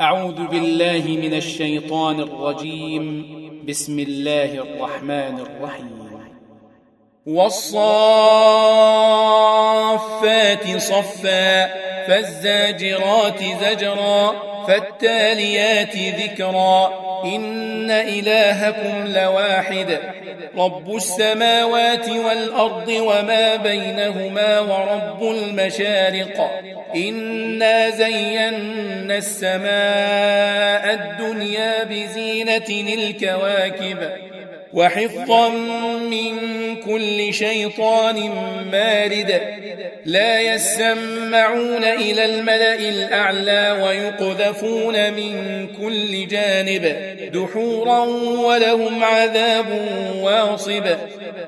أعوذ بالله من الشيطان الرجيم. بسم الله الرحمن الرحيم. والصافات صفا فالزاجرات زجرا. فالتاليات ذكرا. إن إلهكم لواحد. رب السماوات والأرض وما بينهما ورب المشارق. إنا زينا السماء الدنيا بزينة الكواكب. وحفظا من كل شيطان مارد لا يسمعون إلى الملأ الأعلى ويقذفون من كل جانب دحورا ولهم عذاب واصب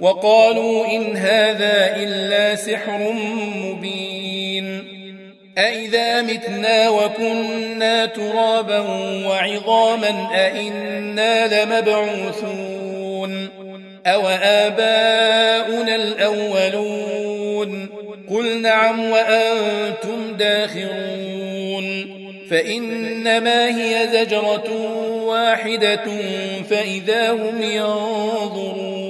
وقالوا إن هذا إلا سحر مبين أئذا متنا وكنا ترابا وعظاما أئنا لمبعوثون أو آباؤنا الأولون قل نعم وأنتم داخرون فإنما هي زجرة واحدة فإذا هم ينظرون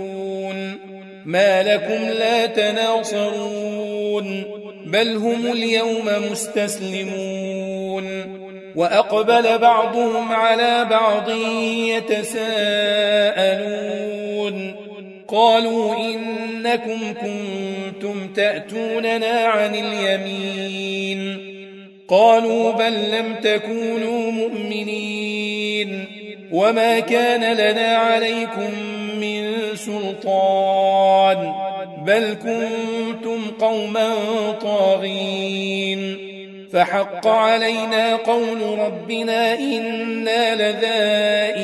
ما لكم لا تناصرون بل هم اليوم مستسلمون. وأقبل بعضهم على بعض يتساءلون. قالوا إنكم كنتم تأتوننا عن اليمين. قالوا بل لم تكونوا مؤمنين. وما كان لنا عليكم من سلطان بل كنتم قوما طاغين. فحق علينا قول ربنا إنا لذائقون.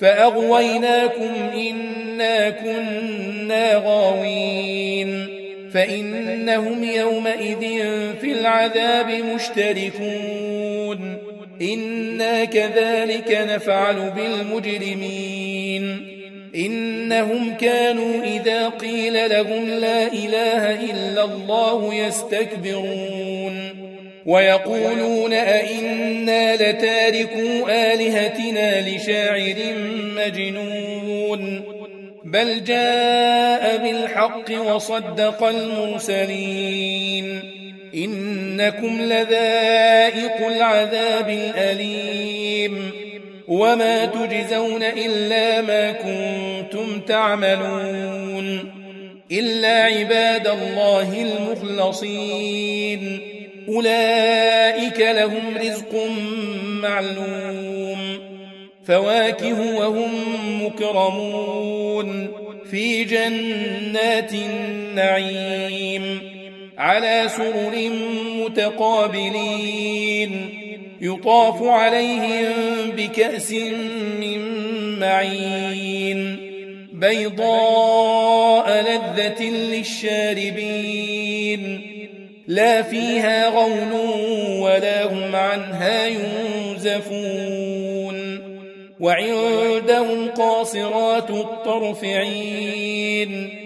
فأغويناكم إنا كنا غاوين. فإنهم يومئذ في العذاب مشتركون. إنا كذلك نفعل بالمجرمين إنهم كانوا إذا قيل لهم لا إله إلا الله يستكبرون ويقولون أئنا لتاركوا آلهتنا لشاعر مجنون بل جاء بالحق وصدق المرسلين إنكم لذائق العذاب الأليم وما تجزون إلا ما كنتم تعملون إلا عباد الله المخلصين. أولئك لهم رزق معلوم. فواكه وهم مكرمون. في جنات النعيم. على سرر متقابلين يطاف عليهم بكأس من معين بيضاء لذة للشاربين لا فيها غول ولا هم عنها ينزفون وعندهم قاصرات الطرف عين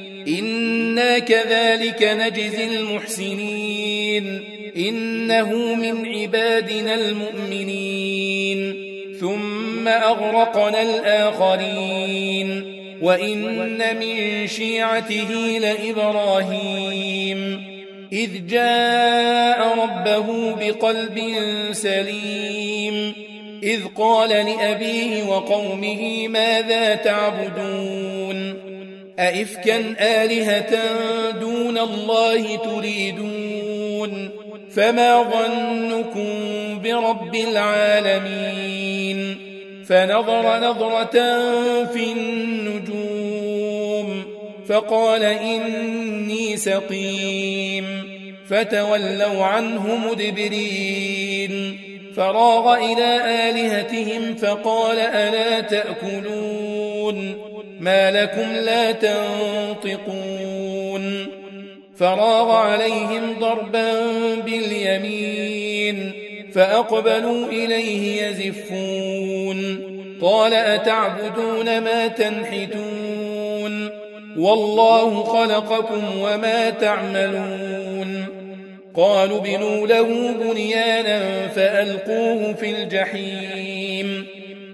إنا كذلك نجزي المحسنين إنه من عبادنا المؤمنين ثم أغرقنا الآخرين وإن من شيعته لإبراهيم إذ جاء ربه بقلب سليم إذ قال لأبيه وقومه ماذا تعبدون أئفكا آلهة دون الله تريدون فما ظنكم برب العالمين فنظر نظرة في النجوم فقال إني سقيم فتولوا عنه مدبرين فراغ إلى آلهتهم فقال ألا تأكلون ما لكم لا تنطقون. فراغ عليهم ضربا باليمين فأقبلوا إليه يزفون. قال أتعبدون ما تنحتون؟ والله خلقكم وما تعملون. قالوا بنوا له بنيانا فألقوه في الجحيم.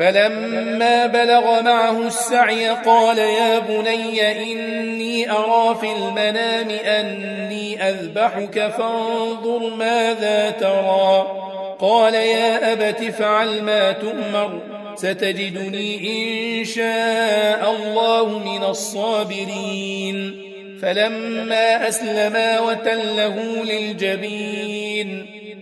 فلما بلغ معه السعي قال يا بني إني أرى في المنام أني أذبحك فانظر ماذا ترى. قال يا أبت فعل ما تؤمر ستجدني إن شاء الله من الصابرين. فلما أسلما وتله للجبين.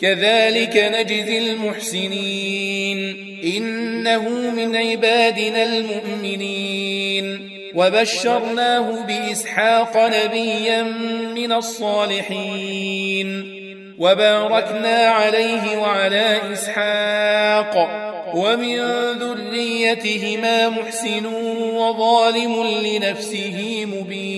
كذلك نجزي المحسنين. إنه من عبادنا المؤمنين. وبشرناه بإسحاق نبيا من الصالحين. وباركنا عليه وعلى إسحاق. ومن ذريتهما محسن وظالم لنفسه مبين.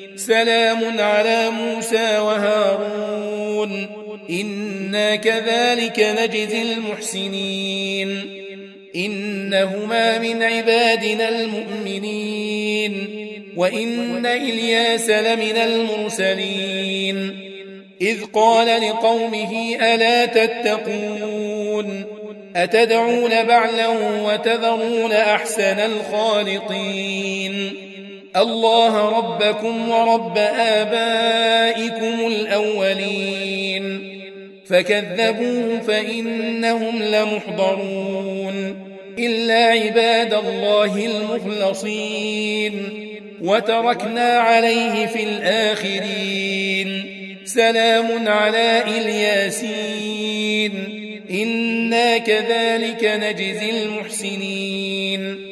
سلام على موسى وهارون. إنا كذلك نجزي المحسنين. إنهما من عبادنا المؤمنين. وإن إلياس لمن المرسلين. إذ قال لقومه ألا تتقون؟ أتدعون بعلا وتذرون أحسن الخالقين؟ الله ربكم ورب آبائكم الأولين. فكذبوه فإنهم لمحضرون. إلا عباد الله المخلصين. وتركنا عليه في الآخرين. سلام على الياسين إنا كذلك نجزي المحسنين.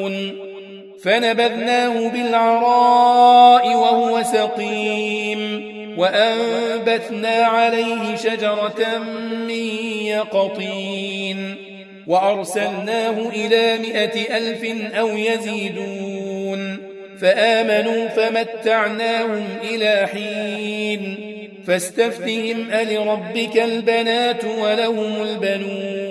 فنبذناه بالعراء وهو سقيم وأنبتنا عليه شجرة من يقطين وأرسلناه إلى مائه ألف أو يزيدون فآمنوا فمتعناهم إلى حين فاستفتهم ألربك البنات ولهم البنون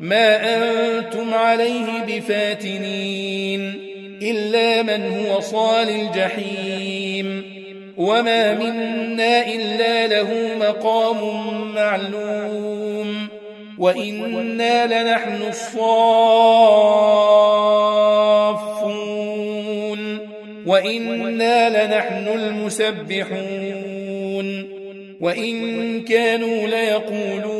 ما أنتم عليه بفاتنين إلا من هو صال الجحيم وما منا إلا له مقام معلوم وإنا لنحن الصافون وإنا لنحن المسبحون وإن كانوا ليقولون